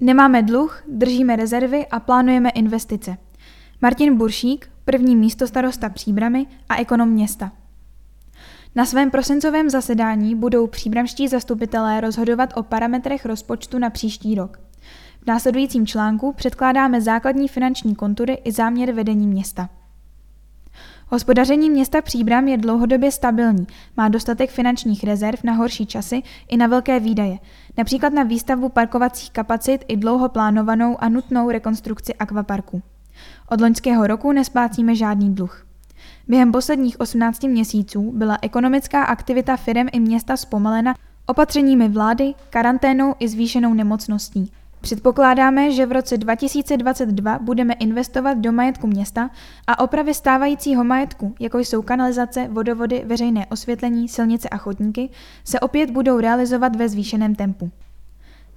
Nemáme dluh, držíme rezervy a plánujeme investice. Martin Buršík, první místo starosta Příbramy a ekonom města. Na svém prosincovém zasedání budou příbramští zastupitelé rozhodovat o parametrech rozpočtu na příští rok. V následujícím článku předkládáme základní finanční kontury i záměr vedení města. Hospodaření města Příbram je dlouhodobě stabilní, má dostatek finančních rezerv na horší časy i na velké výdaje, například na výstavbu parkovacích kapacit i dlouho plánovanou a nutnou rekonstrukci akvaparku. Od loňského roku nesplácíme žádný dluh. Během posledních 18 měsíců byla ekonomická aktivita firem i města zpomalena opatřeními vlády, karanténou i zvýšenou nemocností. Předpokládáme, že v roce 2022 budeme investovat do majetku města a opravy stávajícího majetku, jako jsou kanalizace, vodovody, veřejné osvětlení, silnice a chodníky, se opět budou realizovat ve zvýšeném tempu.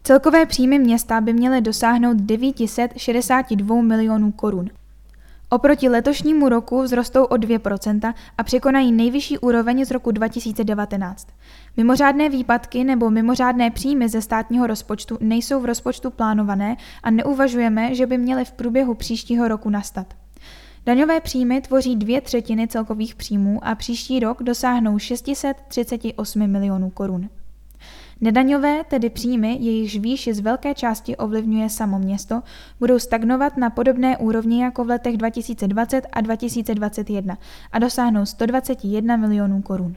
Celkové příjmy města by měly dosáhnout 962 milionů korun. Oproti letošnímu roku vzrostou o 2% a překonají nejvyšší úroveň z roku 2019. Mimořádné výpadky nebo mimořádné příjmy ze státního rozpočtu nejsou v rozpočtu plánované a neuvažujeme, že by měly v průběhu příštího roku nastat. Daňové příjmy tvoří dvě třetiny celkových příjmů a příští rok dosáhnou 638 milionů korun. Nedaňové, tedy příjmy, jejichž výši z velké části ovlivňuje samo město, budou stagnovat na podobné úrovni jako v letech 2020 a 2021 a dosáhnou 121 milionů korun.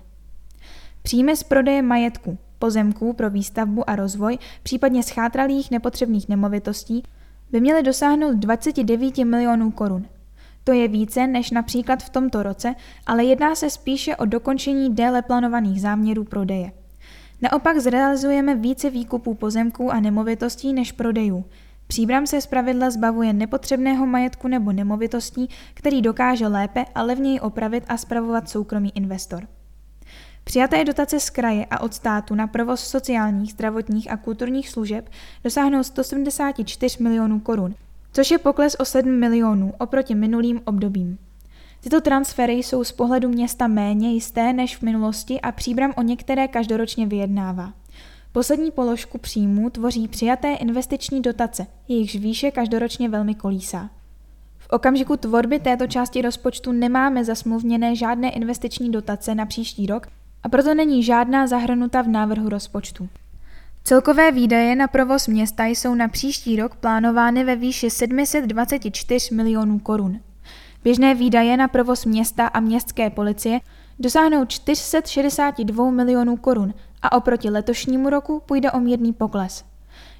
Příjmy z prodeje majetku, pozemků pro výstavbu a rozvoj, případně schátralých nepotřebných nemovitostí, by měly dosáhnout 29 milionů korun. To je více než například v tomto roce, ale jedná se spíše o dokončení déle plánovaných záměrů prodeje. Naopak zrealizujeme více výkupů pozemků a nemovitostí než prodejů. Příbram se zpravidla zbavuje nepotřebného majetku nebo nemovitostí, který dokáže lépe a levněji opravit a spravovat soukromý investor. Přijaté dotace z kraje a od státu na provoz sociálních, zdravotních a kulturních služeb dosáhnou 174 milionů korun, což je pokles o 7 milionů oproti minulým obdobím. Tyto transfery jsou z pohledu města méně jisté než v minulosti a příbram o některé každoročně vyjednává. Poslední položku příjmů tvoří přijaté investiční dotace, jejichž výše každoročně velmi kolísá. V okamžiku tvorby této části rozpočtu nemáme zasmluvněné žádné investiční dotace na příští rok a proto není žádná zahrnuta v návrhu rozpočtu. Celkové výdaje na provoz města jsou na příští rok plánovány ve výši 724 milionů korun. Běžné výdaje na provoz města a městské policie dosáhnou 462 milionů korun a oproti letošnímu roku půjde o mírný pokles.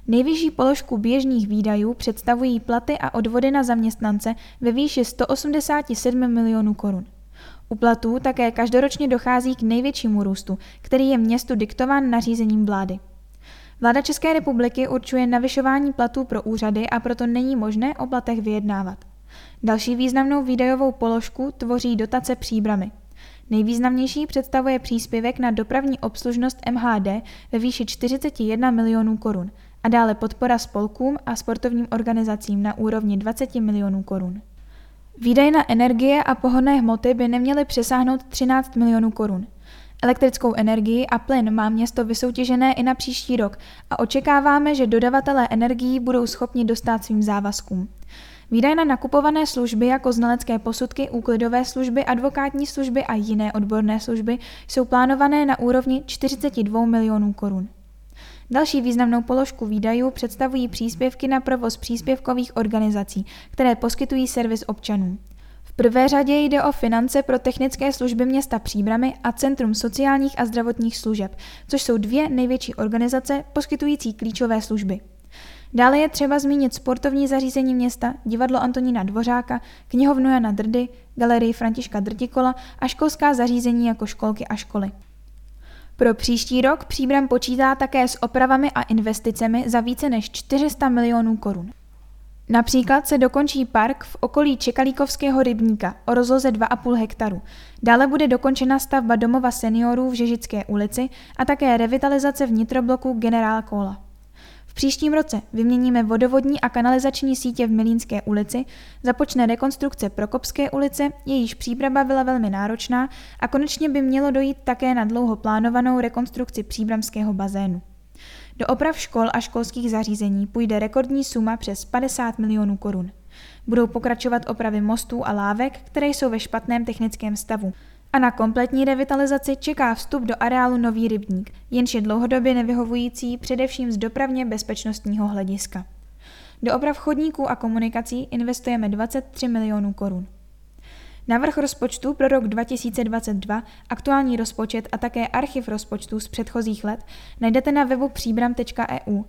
Nejvyšší položku běžných výdajů představují platy a odvody na zaměstnance ve výši 187 milionů korun. U platů také každoročně dochází k největšímu růstu, který je městu diktován nařízením vlády. Vláda České republiky určuje navyšování platů pro úřady a proto není možné o platech vyjednávat. Další významnou výdajovou položku tvoří dotace příbramy. Nejvýznamnější představuje příspěvek na dopravní obslužnost MHD ve výši 41 milionů korun a dále podpora spolkům a sportovním organizacím na úrovni 20 milionů korun. Výdaje na energie a pohonné hmoty by neměly přesáhnout 13 milionů korun. Elektrickou energii a plyn má město vysoutěžené i na příští rok a očekáváme, že dodavatelé energií budou schopni dostat svým závazkům. Výdaje na nakupované služby jako znalecké posudky, úklidové služby, advokátní služby a jiné odborné služby jsou plánované na úrovni 42 milionů korun. Další významnou položku výdajů představují příspěvky na provoz příspěvkových organizací, které poskytují servis občanům. V prvé řadě jde o finance pro technické služby města Příbramy a Centrum sociálních a zdravotních služeb, což jsou dvě největší organizace poskytující klíčové služby. Dále je třeba zmínit sportovní zařízení města, divadlo Antonína Dvořáka, knihovnu Jana Drdy, galerii Františka Drtikola a školská zařízení jako školky a školy. Pro příští rok Příbram počítá také s opravami a investicemi za více než 400 milionů korun. Například se dokončí park v okolí Čekalíkovského rybníka o rozloze 2,5 hektaru. Dále bude dokončena stavba domova seniorů v Žežické ulici a také revitalizace vnitrobloku Generál Kola příštím roce vyměníme vodovodní a kanalizační sítě v Milínské ulici, započne rekonstrukce Prokopské ulice, jejíž příprava byla velmi náročná a konečně by mělo dojít také na dlouho plánovanou rekonstrukci příbramského bazénu. Do oprav škol a školských zařízení půjde rekordní suma přes 50 milionů korun. Budou pokračovat opravy mostů a lávek, které jsou ve špatném technickém stavu. A na kompletní revitalizaci čeká vstup do areálu Nový rybník, jenž je dlouhodobě nevyhovující především z dopravně bezpečnostního hlediska. Do oprav chodníků a komunikací investujeme 23 milionů korun. Navrh rozpočtu pro rok 2022, aktuální rozpočet a také archiv rozpočtů z předchozích let najdete na webu příbram.eu.